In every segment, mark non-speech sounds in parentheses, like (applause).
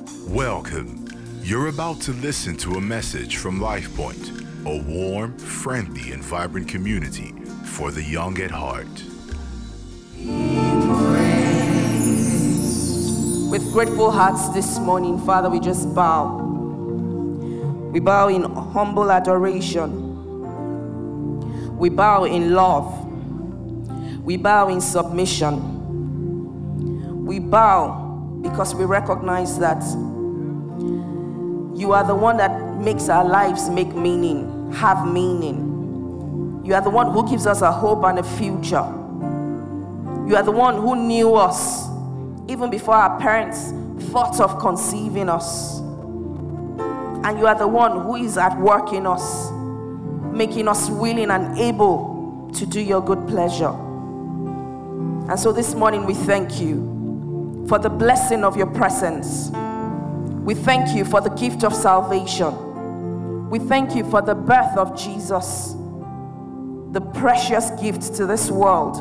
Welcome. You're about to listen to a message from LifePoint, a warm, friendly, and vibrant community for the young at heart. With grateful hearts this morning, Father, we just bow. We bow in humble adoration. We bow in love. We bow in submission. We bow because we recognize that you are the one that makes our lives make meaning, have meaning. You are the one who gives us a hope and a future. You are the one who knew us even before our parents thought of conceiving us. And you are the one who is at work in us, making us willing and able to do your good pleasure. And so this morning we thank you for the blessing of your presence. We thank you for the gift of salvation. We thank you for the birth of Jesus, the precious gift to this world.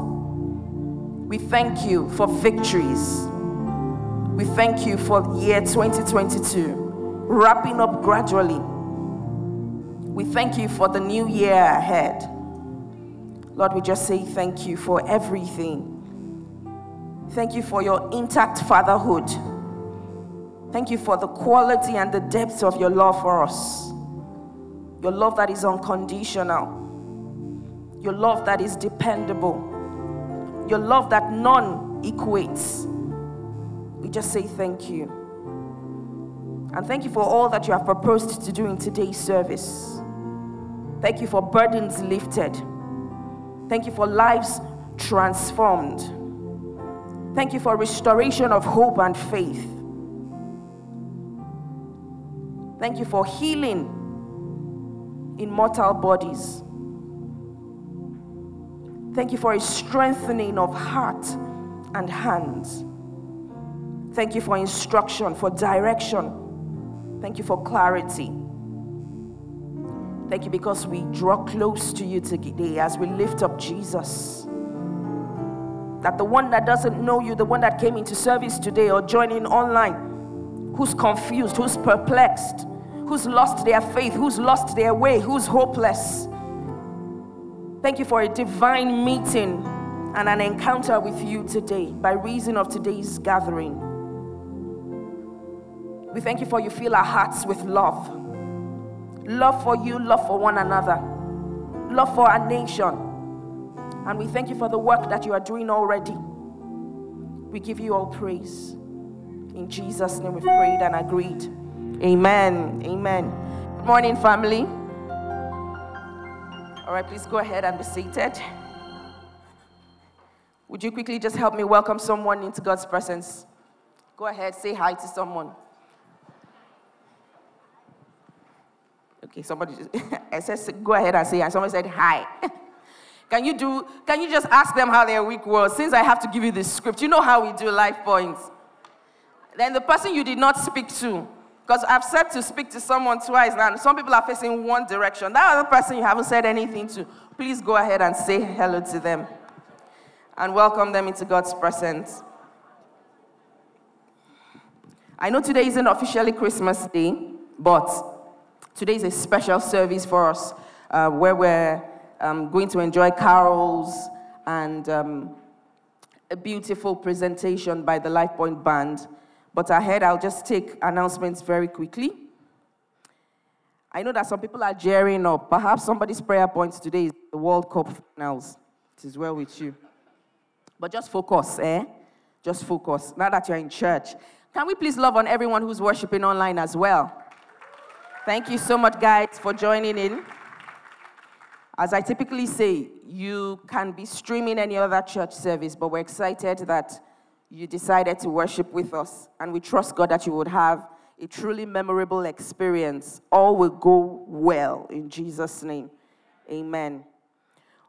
We thank you for victories. We thank you for year 2022, wrapping up gradually. We thank you for the new year ahead. Lord, we just say thank you for everything. Thank you for your intact fatherhood. Thank you for the quality and the depth of your love for us. Your love that is unconditional. Your love that is dependable. Your love that none equates. We just say thank you. And thank you for all that you have proposed to do in today's service. Thank you for burdens lifted. Thank you for lives transformed. Thank you for restoration of hope and faith. Thank you for healing in mortal bodies. Thank you for a strengthening of heart and hands. Thank you for instruction, for direction. Thank you for clarity. Thank you because we draw close to you today as we lift up Jesus. That the one that doesn't know you, the one that came into service today or joining online, who's confused, who's perplexed, who's lost their faith, who's lost their way, who's hopeless. Thank you for a divine meeting and an encounter with you today by reason of today's gathering. We thank you for you fill our hearts with love. Love for you, love for one another, love for our nation. And we thank you for the work that you are doing already. We give you all praise. In Jesus' name we've prayed and agreed. Amen. Amen. Good morning, family. All right, please go ahead and be seated. Would you quickly just help me welcome someone into God's presence? Go ahead, say hi to someone. Okay, somebody just, (laughs) I said, go ahead and say, and someone said, hi. (laughs) can you do, can you just ask them how their week was? Since I have to give you the script, you know how we do life points. Then the person you did not speak to, because I've said to speak to someone twice now, and some people are facing one direction. That other person you haven't said anything to, please go ahead and say hello to them and welcome them into God's presence. I know today isn't officially Christmas Day, but Today is a special service for us uh, where we're um, going to enjoy carols and um, a beautiful presentation by the LifePoint Band. But ahead, I'll just take announcements very quickly. I know that some people are jeering up. Perhaps somebody's prayer point today is the World Cup finals. It is well with you. But just focus, eh? Just focus. Now that you're in church, can we please love on everyone who's worshiping online as well? Thank you so much, guys, for joining in. As I typically say, you can be streaming any other church service, but we're excited that you decided to worship with us. And we trust God that you would have a truly memorable experience. All will go well in Jesus' name. Amen.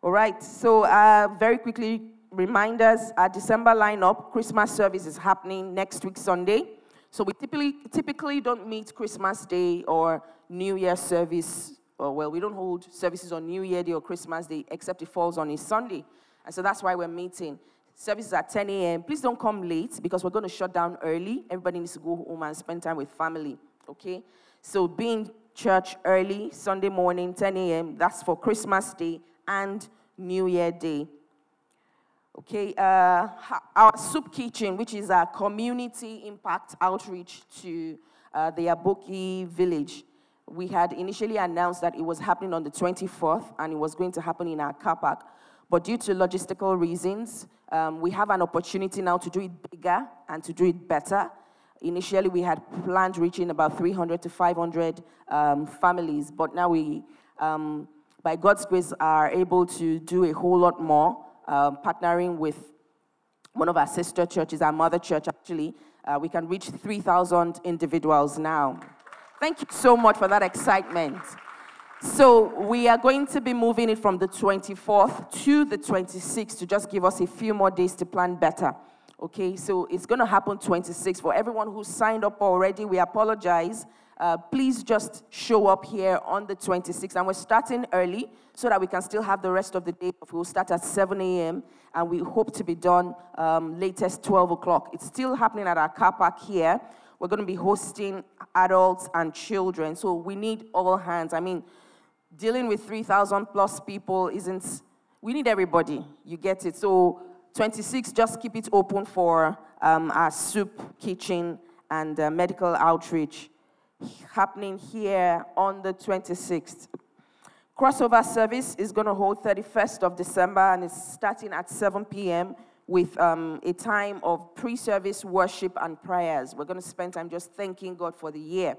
All right, so uh, very quickly, reminders our December lineup Christmas service is happening next week, Sunday. So we typically, typically don't meet Christmas Day or New Year service, or well, we don't hold services on New Year Day or Christmas Day, except it falls on a Sunday. And so that's why we're meeting Services at 10 a.m. Please don't come late because we're going to shut down early. Everybody needs to go home and spend time with family. Okay? So being church early, Sunday morning, 10 a.m., that's for Christmas Day and New Year Day. Okay, uh, our soup kitchen, which is a community impact outreach to uh, the Aboki village. We had initially announced that it was happening on the 24th and it was going to happen in our car park. But due to logistical reasons, um, we have an opportunity now to do it bigger and to do it better. Initially, we had planned reaching about 300 to 500 um, families, but now we, um, by God's grace, are able to do a whole lot more, um, partnering with one of our sister churches, our mother church actually. Uh, we can reach 3,000 individuals now. Thank you so much for that excitement. So we are going to be moving it from the 24th to the 26th to just give us a few more days to plan better. Okay, so it's going to happen 26. For everyone who signed up already, we apologize. Uh, please just show up here on the 26th. And we're starting early so that we can still have the rest of the day. We'll start at 7 a.m. and we hope to be done um, latest 12 o'clock. It's still happening at our car park here. We're going to be hosting adults and children. So we need all hands. I mean, dealing with 3,000 plus people isn't, we need everybody. You get it. So 26, just keep it open for um, our soup kitchen and uh, medical outreach happening here on the 26th. Crossover service is going to hold 31st of December and it's starting at 7 p.m. with um, a time of pre-service worship and prayers. We're going to spend time just thanking God for the year.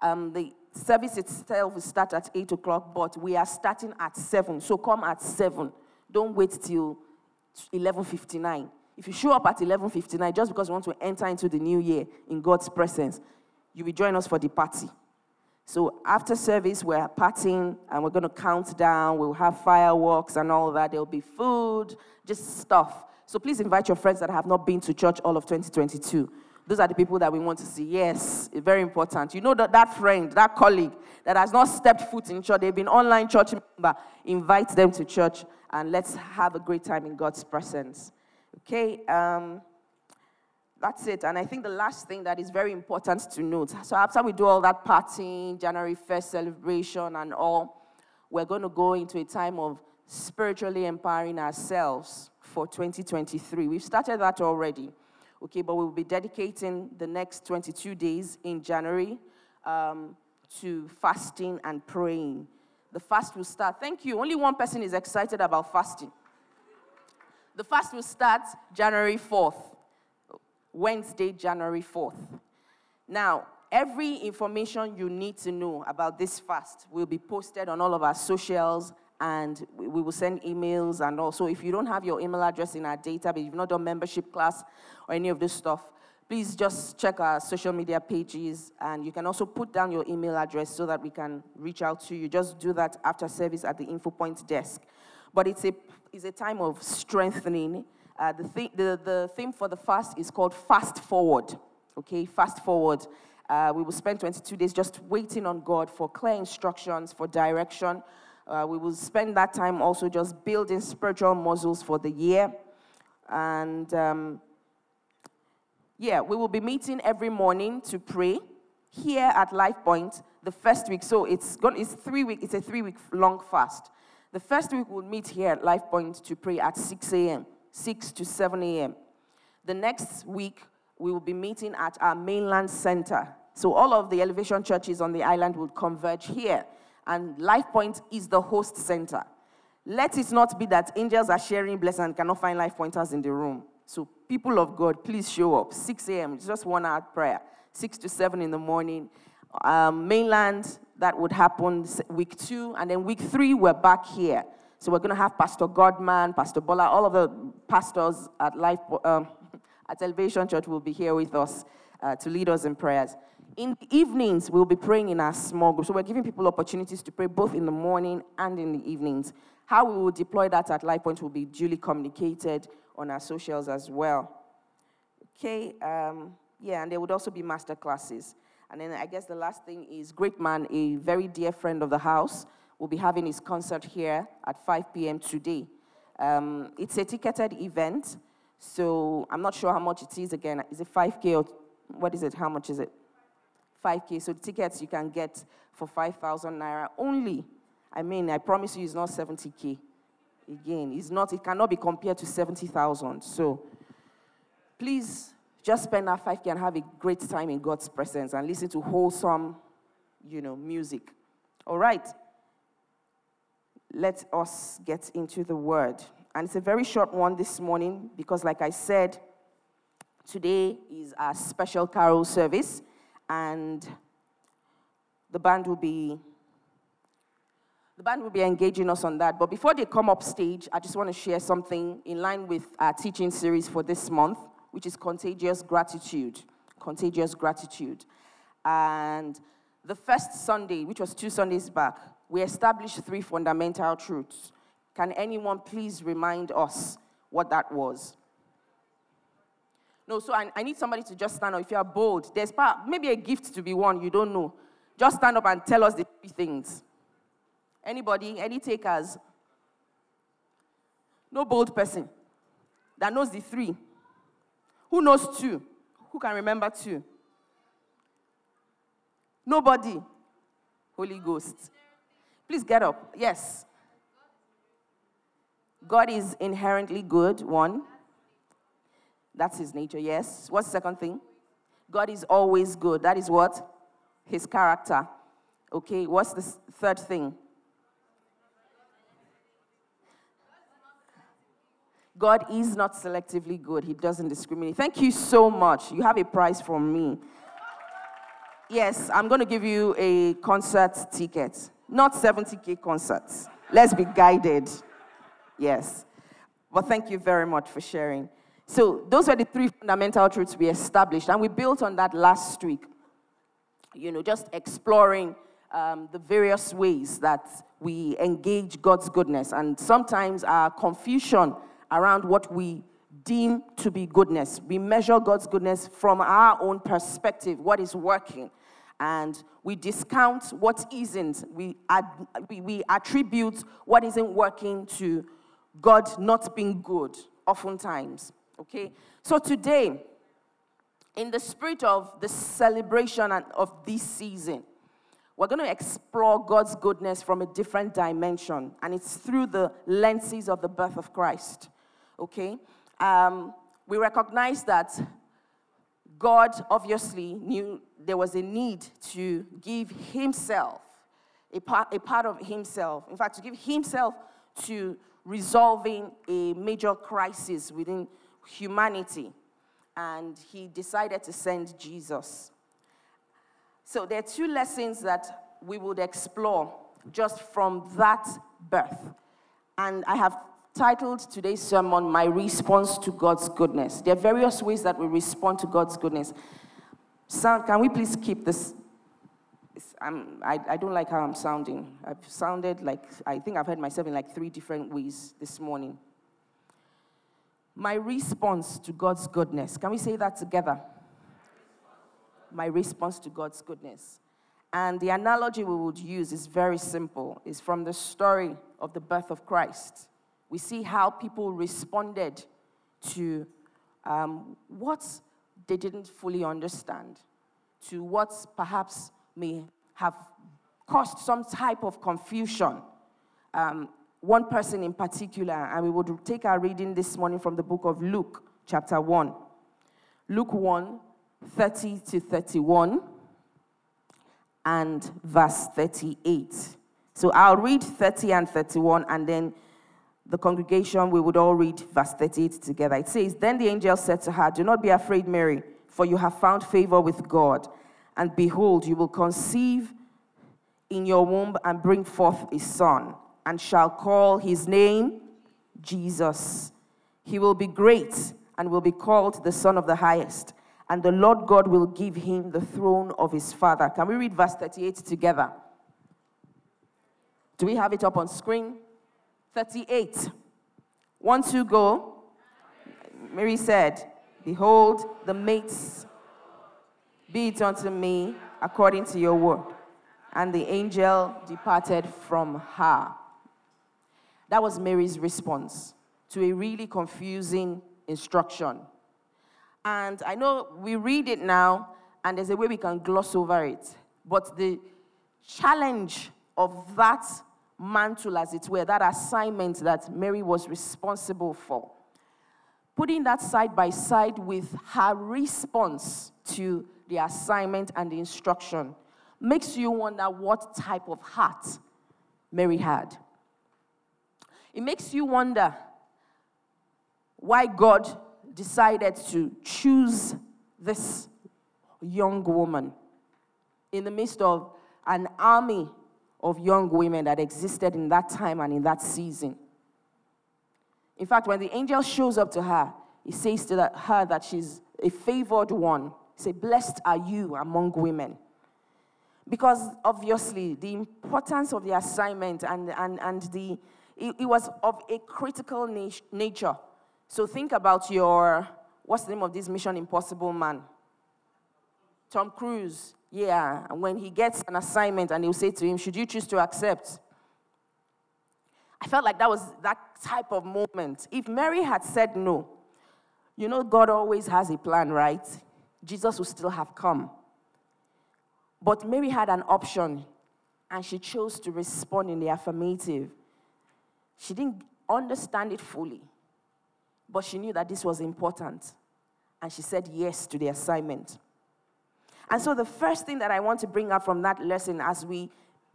Um, the service itself will start at 8 o'clock, but we are starting at 7. So come at 7. Don't wait till 11:59. If you show up at 11:59 just because you want to enter into the new year in God's presence, you will join us for the party. So after service, we're partying and we're going to count down. We'll have fireworks and all that. There'll be food, just stuff. So please invite your friends that have not been to church all of 2022. Those are the people that we want to see. Yes, very important. You know that that friend, that colleague that has not stepped foot in church, they've been online church member, invite them to church and let's have a great time in God's presence. Okay, um, that's it. And I think the last thing that is very important to note so, after we do all that partying, January 1st celebration, and all, we're going to go into a time of spiritually empowering ourselves for 2023. We've started that already, okay, but we'll be dedicating the next 22 days in January um, to fasting and praying the fast will start. Thank you. Only one person is excited about fasting. The fast will start January 4th, Wednesday, January 4th. Now, every information you need to know about this fast will be posted on all of our socials and we will send emails and also if you don't have your email address in our database, you've not done membership class or any of this stuff, please just check our social media pages and you can also put down your email address so that we can reach out to you. Just do that after service at the info point desk. But it's a, it's a time of strengthening. Uh, the, th- the, the theme for the fast is called Fast Forward. Okay, Fast Forward. Uh, we will spend 22 days just waiting on God for clear instructions, for direction. Uh, we will spend that time also just building spiritual muscles for the year. And um, yeah, we will be meeting every morning to pray here at Life Point the first week. So it's gone, it's three week, it's a three week long fast. The first week we'll meet here at Life Point to pray at 6 a.m., 6 to 7 a.m. The next week we will be meeting at our mainland center. So all of the elevation churches on the island will converge here. And Life Point is the host center. Let it not be that angels are sharing blessings and cannot find life pointers in the room. So, people of God, please show up. 6 a.m., just one hour prayer. 6 to 7 in the morning. Um, mainland, that would happen week two. And then week three, we're back here. So, we're going to have Pastor Godman, Pastor Bola, all of the pastors at Life, um, (laughs) at Elevation Church will be here with us uh, to lead us in prayers. In the evenings, we'll be praying in our small group. So, we're giving people opportunities to pray both in the morning and in the evenings. How we will deploy that at Life Point will be duly communicated on our socials as well. Okay, um, yeah, and there would also be master classes. And then I guess the last thing is Greatman, a very dear friend of the house, will be having his concert here at 5 p.m. today. Um, it's a ticketed event, So I'm not sure how much it is again. Is it 5K or what is it? How much is it? 5K. So the tickets you can get for 5,000 naira only. I mean, I promise you, it's not 70K. Again, it's not, it cannot be compared to 70,000. So please just spend that 5K and have a great time in God's presence and listen to wholesome, you know, music. All right. Let us get into the word. And it's a very short one this morning because, like I said, today is our special carol service, and the band will be the band will be engaging us on that. But before they come up stage, I just want to share something in line with our teaching series for this month, which is contagious gratitude. Contagious gratitude. And the first Sunday, which was two Sundays back, we established three fundamental truths can anyone please remind us what that was? No, so I, I need somebody to just stand up. If you are bold, there's maybe a gift to be won, you don't know. Just stand up and tell us the three things. Anybody? Any takers? No bold person that knows the three. Who knows two? Who can remember two? Nobody. Holy Ghost. Please get up. Yes. God is inherently good, one. That's his nature, yes. What's the second thing? God is always good. That is what? His character. Okay, what's the third thing? God is not selectively good. He doesn't discriminate. Thank you so much. You have a prize from me. Yes, I'm going to give you a concert ticket. Not 70K concerts. Let's be guided. Yes. Well, thank you very much for sharing. So, those are the three fundamental truths we established, and we built on that last week. You know, just exploring um, the various ways that we engage God's goodness, and sometimes our confusion around what we deem to be goodness. We measure God's goodness from our own perspective, what is working, and we discount what isn't. We, ad- we, we attribute what isn't working to God not being good, oftentimes. Okay? So today, in the spirit of the celebration of this season, we're going to explore God's goodness from a different dimension, and it's through the lenses of the birth of Christ. Okay? Um, we recognize that God obviously knew there was a need to give Himself, a part, a part of Himself, in fact, to give Himself to resolving a major crisis within humanity. And he decided to send Jesus. So there are two lessons that we would explore just from that birth. And I have titled today's sermon, My Response to God's Goodness. There are various ways that we respond to God's goodness. Sound, can we please keep this I, I don't like how I'm sounding. I've sounded like, I think I've heard myself in like three different ways this morning. My response to God's goodness. Can we say that together? My response to God's goodness. And the analogy we would use is very simple. It's from the story of the birth of Christ. We see how people responded to um, what they didn't fully understand, to what perhaps may have caused some type of confusion. Um, one person in particular, and we would take our reading this morning from the book of Luke, chapter 1. Luke 1, 30 to 31, and verse 38. So I'll read 30 and 31, and then the congregation, we would all read verse 38 together. It says, Then the angel said to her, Do not be afraid, Mary, for you have found favor with God. And behold, you will conceive in your womb and bring forth a son, and shall call his name Jesus. He will be great and will be called the Son of the Highest. And the Lord God will give him the throne of his father. Can we read verse 38 together? Do we have it up on screen? 38. One, two, go. Mary said, Behold, the mates be it unto me according to your word. And the angel departed from her. That was Mary's response to a really confusing instruction. And I know we read it now, and there's a way we can gloss over it. But the challenge of that mantle, as it were, that assignment that Mary was responsible for, putting that side by side with her response to the assignment and the instruction, makes you wonder what type of heart Mary had. It makes you wonder why God decided to choose this young woman in the midst of an army of young women that existed in that time and in that season. In fact, when the angel shows up to her, he says to her that she's a favored one. He says, Blessed are you among women. Because obviously, the importance of the assignment and, and, and the, it, it was of a critical nat- nature. So think about your, what's the name of this Mission Impossible man? Tom Cruise. Yeah, and when he gets an assignment and he'll say to him, Should you choose to accept? I felt like that was that type of moment. If Mary had said no, you know, God always has a plan, right? Jesus would still have come. But Mary had an option, and she chose to respond in the affirmative. She didn't understand it fully, but she knew that this was important, and she said yes to the assignment. And so, the first thing that I want to bring up from that lesson as we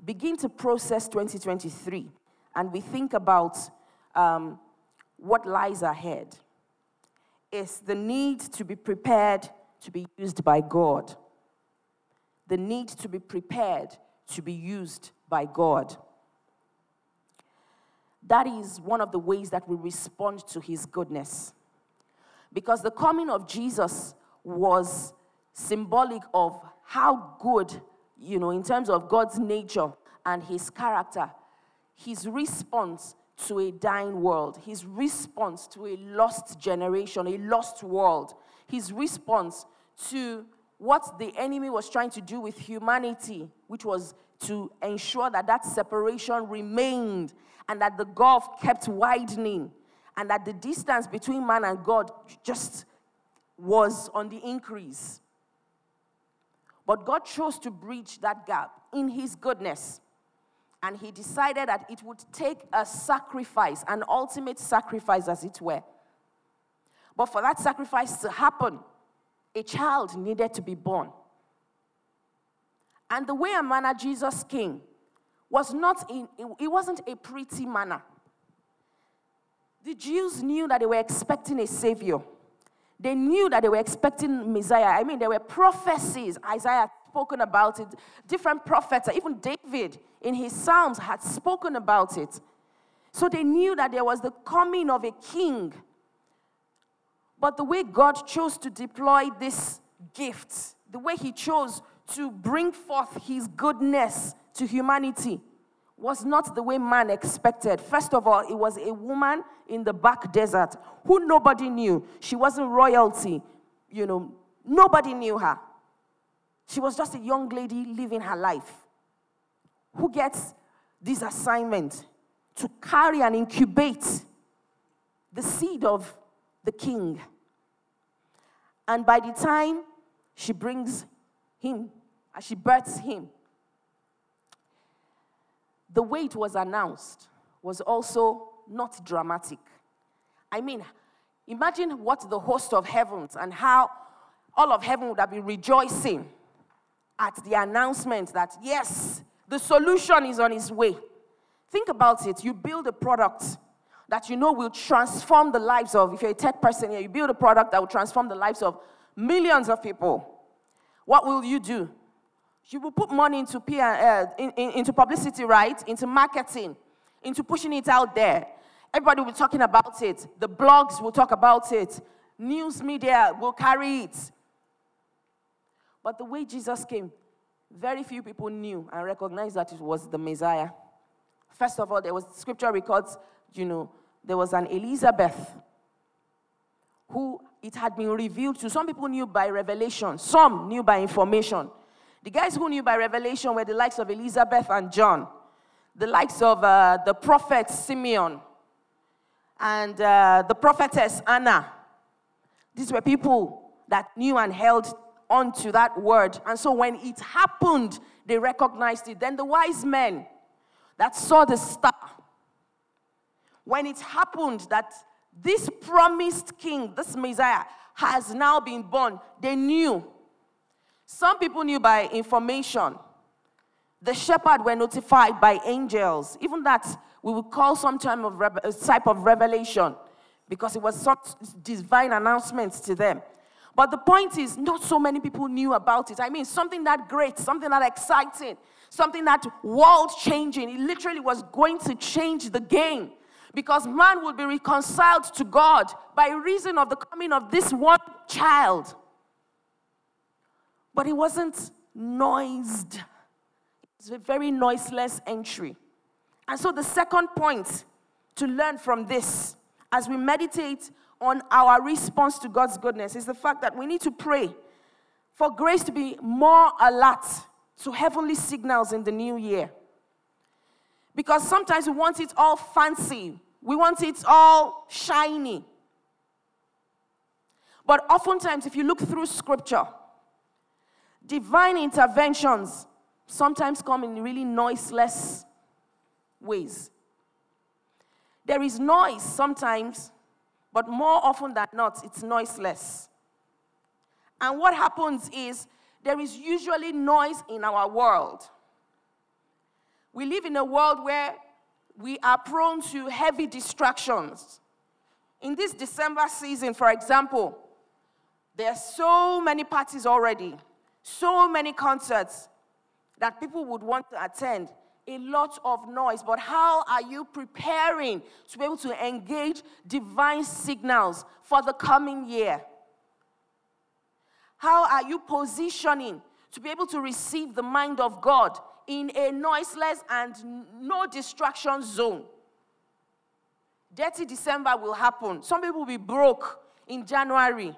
begin to process 2023 and we think about um, what lies ahead is the need to be prepared to be used by God. The need to be prepared to be used by God. That is one of the ways that we respond to his goodness. Because the coming of Jesus was symbolic of how good, you know, in terms of God's nature and his character, his response to a dying world, his response to a lost generation, a lost world, his response to what the enemy was trying to do with humanity, which was to ensure that that separation remained and that the gulf kept widening and that the distance between man and God just was on the increase. But God chose to bridge that gap in His goodness. And He decided that it would take a sacrifice, an ultimate sacrifice, as it were. But for that sacrifice to happen, a child needed to be born. And the way and manner Jesus came was not in, it wasn't a pretty manner. The Jews knew that they were expecting a savior. They knew that they were expecting Messiah. I mean, there were prophecies. Isaiah spoken about it. Different prophets, even David in his Psalms had spoken about it. So they knew that there was the coming of a king. But the way God chose to deploy this gift, the way He chose to bring forth His goodness to humanity, was not the way man expected. First of all, it was a woman in the back desert who nobody knew. She wasn't royalty, you know, nobody knew her. She was just a young lady living her life who gets this assignment to carry and incubate the seed of the king. And by the time she brings him, as she births him, the way it was announced was also not dramatic. I mean, imagine what the host of heavens and how all of heaven would have been rejoicing at the announcement that, yes, the solution is on its way. Think about it. You build a product that you know will transform the lives of, if you're a tech person here, you build a product that will transform the lives of millions of people. What will you do? You will put money into, PR, uh, in, in, into publicity, right? Into marketing, into pushing it out there. Everybody will be talking about it. The blogs will talk about it. News media will carry it. But the way Jesus came, very few people knew and recognized that it was the Messiah. First of all, there was scripture records, you know, there was an Elizabeth who it had been revealed to. Some people knew by revelation, some knew by information. The guys who knew by revelation were the likes of Elizabeth and John, the likes of uh, the prophet Simeon, and uh, the prophetess Anna, These were people that knew and held on to that word. And so when it happened, they recognized it. Then the wise men that saw the star, when it happened that this promised king, this Messiah, has now been born, they knew. Some people knew by information. The shepherd were notified by angels. Even that we would call some type of, uh, type of revelation because it was some divine announcements to them. But the point is, not so many people knew about it. I mean, something that great, something that exciting, something that world changing. It literally was going to change the game because man would be reconciled to God by reason of the coming of this one child. But it wasn't noised, it's a very noiseless entry. And so, the second point to learn from this as we meditate on our response to God's goodness is the fact that we need to pray for grace to be more alert to heavenly signals in the new year. Because sometimes we want it all fancy, we want it all shiny. But oftentimes, if you look through scripture, divine interventions sometimes come in really noiseless ways. There is noise sometimes, but more often than not, it's noiseless. And what happens is there is usually noise in our world. We live in a world where we are prone to heavy distractions. In this December season, for example, there are so many parties already, so many concerts that people would want to attend a lot of noise, but how are you preparing to be able to engage divine signals for the coming year? How are you positioning to be able to receive the mind of God in a noiseless and no distraction zone? Dirty December will happen. Some people will be broke in January.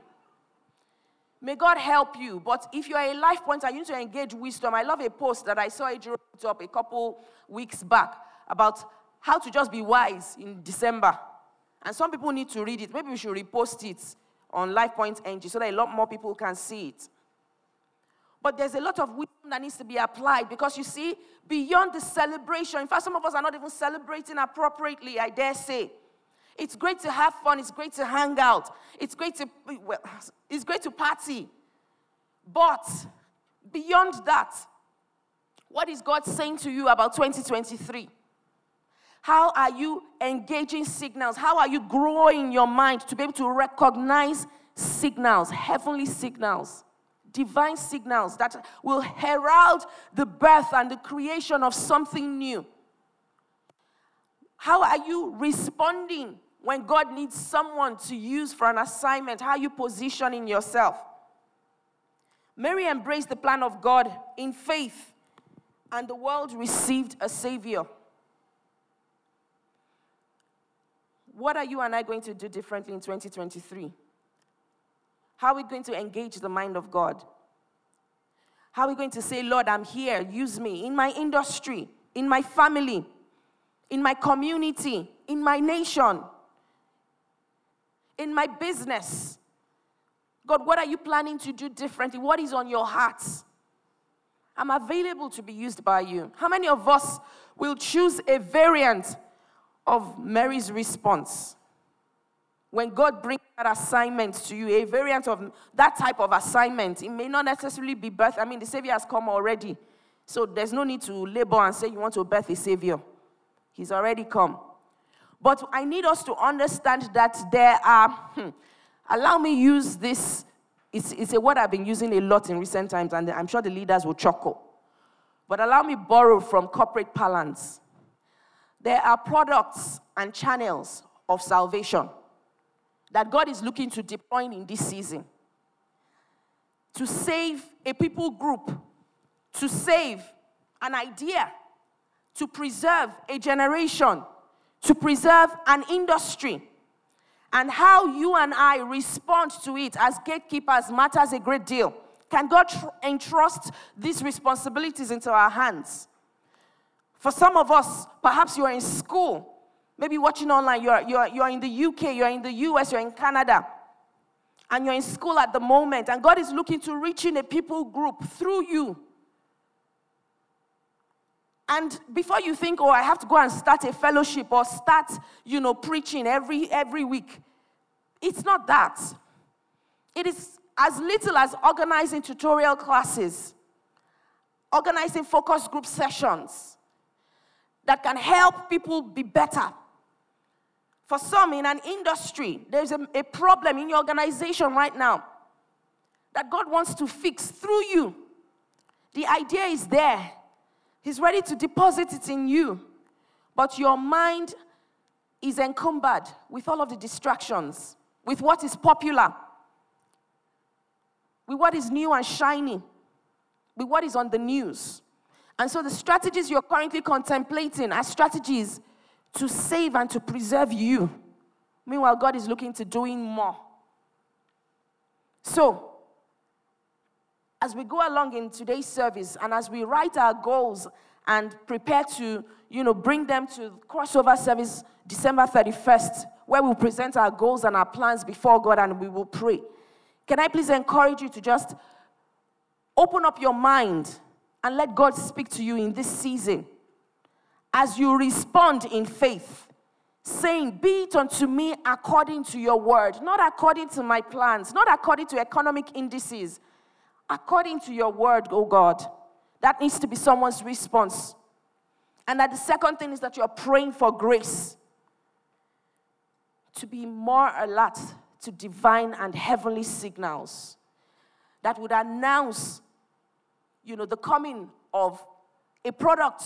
May God help you. But if you are a life pointer, you need to engage wisdom. I love a post that I saw Ejiro put up a couple weeks back about how to just be wise in December. And some people need to read it. Maybe we should repost it on LifePoint NG so that a lot more people can see it. But there's a lot of wisdom that needs to be applied because you see, beyond the celebration, in fact, some of us are not even celebrating appropriately, I dare say. It's great to have fun. It's great to hang out. It's great to, well, it's great to party. But beyond that, what is God saying to you about 2023? How are you engaging signals? How are you growing your mind to be able to recognize signals, heavenly signals, divine signals that will herald the birth and the creation of something new? How are you responding when God needs someone to use for an assignment, how you positioning yourself? Mary embraced the plan of God in faith, and the world received a Savior. What are you and I going to do differently in 2023? How are we going to engage the mind of God? How are we going to say, Lord, I'm here, use me in my industry, in my family, in my community, in my nation? In my business. God, what are you planning to do differently? What is on your heart? I'm available to be used by you. How many of us will choose a variant of Mary's response? When God brings that assignment to you, a variant of that type of assignment, it may not necessarily be birth. I mean, the Savior has come already. So there's no need to labor and say you want to birth a Savior. He's already come. But I need us to understand that there are, hmm, allow me use this, it's, it's a word I've been using a lot in recent times, and I'm sure the leaders will chuckle. But allow me borrow from corporate parlance. There are products and channels of salvation that God is looking to deploy in this season to save a people group, to save an idea, to preserve a generation to preserve an industry. And how you and I respond to it as gatekeepers matters a great deal. Can God tr- entrust these responsibilities into our hands? For some of us, perhaps you're in school, maybe watching online, you're, you're, you're in the UK, you're in the US, you're in Canada, and you're in school at the moment, and God is looking to reach in a people group through you. And before you think, oh, I have to go and start a fellowship or start, you know, preaching every every week, it's not that. It is as little as organizing tutorial classes, organizing focus group sessions that can help people be better. For some in an industry, there's a, a problem in your organization right now that God wants to fix through you. The idea is there, He's ready to deposit it in you, but your mind is encumbered with all of the distractions, with what is popular, with what is new and shiny, with what is on the news. And so the strategies you're currently contemplating are strategies to save and to preserve you. Meanwhile, God is looking to doing more. So, as we go along in today's service and as we write our goals and prepare to, you know, bring them to crossover service December 31st, where we'll present our goals and our plans before God and we will pray. Can I please encourage you to just open up your mind and let God speak to you in this season as you respond in faith, saying, Be it unto me according to your word, not according to my plans, not according to economic indices, according to your word, oh God. That needs to be someone's response. And that the second thing is that you're praying for grace to be more alert to divine and heavenly signals that would announce, you know, the coming of a product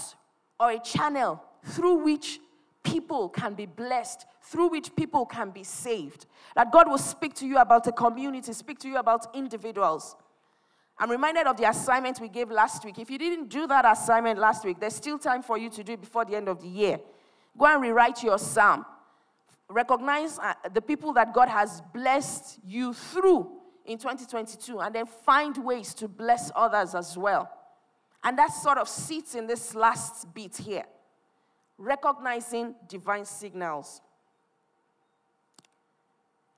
or a channel through which people can be blessed, through which people can be saved. That God will speak to you about a community, speak to you about individuals. I'm reminded of the assignment we gave last week. If you didn't do that assignment last week, there's still time for you to do it before the end of the year. Go and rewrite your psalm. Recognize uh, the people that God has blessed you through in 2022, and then find ways to bless others as well. And that sort of sits in this last bit here recognizing divine signals.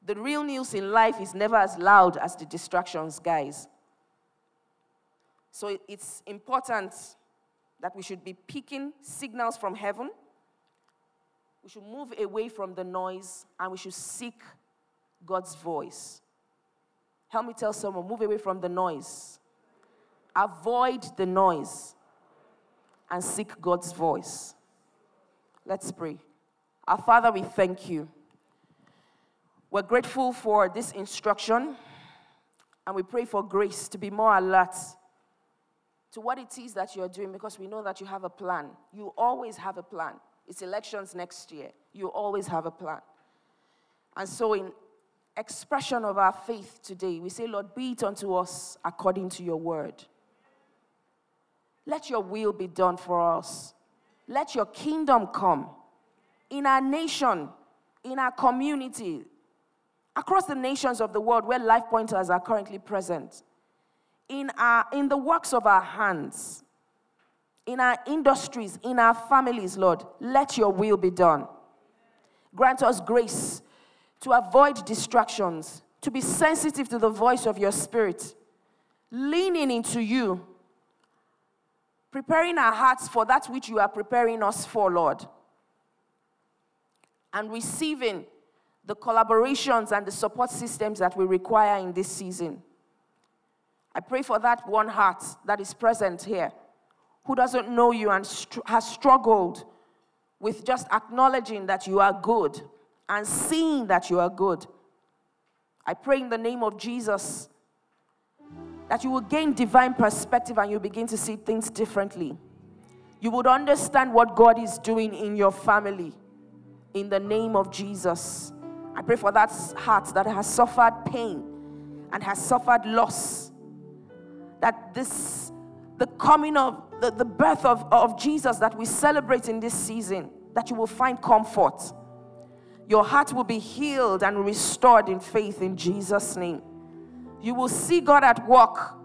The real news in life is never as loud as the distractions, guys. So it's important that we should be picking signals from heaven. We should move away from the noise and we should seek God's voice. Help me tell someone move away from the noise, avoid the noise, and seek God's voice. Let's pray. Our Father, we thank you. We're grateful for this instruction, and we pray for grace to be more alert to what it is that you're doing because we know that you have a plan. You always have a plan. It's elections next year. You always have a plan. And so, in expression of our faith today, we say, Lord, be it unto us according to your word. Let your will be done for us. Let your kingdom come in our nation, in our community, across the nations of the world where life pointers are currently present in, our, in the works of our hands, in our industries, in our families, Lord. Let your will be done. Grant us grace to avoid distractions, to be sensitive to the voice of your spirit, leaning into you, preparing our hearts for that which you are preparing us for, Lord, and receiving the collaborations and the support systems that we require in this season. I pray for that one heart that is present here who doesn't know you and str- has struggled with just acknowledging that you are good and seeing that you are good. I pray in the name of Jesus that you will gain divine perspective and you begin to see things differently. You would understand what God is doing in your family in the name of Jesus. I pray for that heart that has suffered pain and has suffered loss that this, the coming of, the, the birth of, of Jesus that we celebrate in this season, that you will find comfort. Your heart will be healed and restored in faith in Jesus' name. You will see God at work.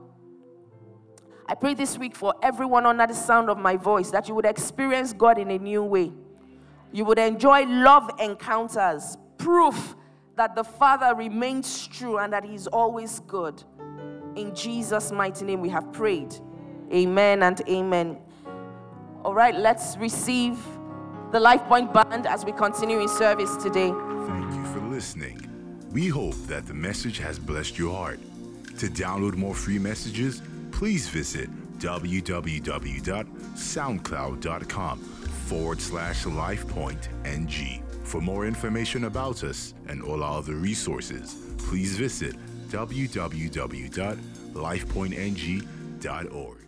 I pray this week for everyone under the sound of my voice that you would experience God in a new way. You would enjoy love encounters, proof that the Father remains true and that He's always good. In Jesus' mighty name, we have prayed. Amen and amen. All right, let's receive the Life Point Band as we continue in service today. Thank you for listening. We hope that the message has blessed your heart. To download more free messages, please visit www.soundcloud.com forward slash lifepointng. For more information about us and all our other resources, please visit www.lifepointng.org.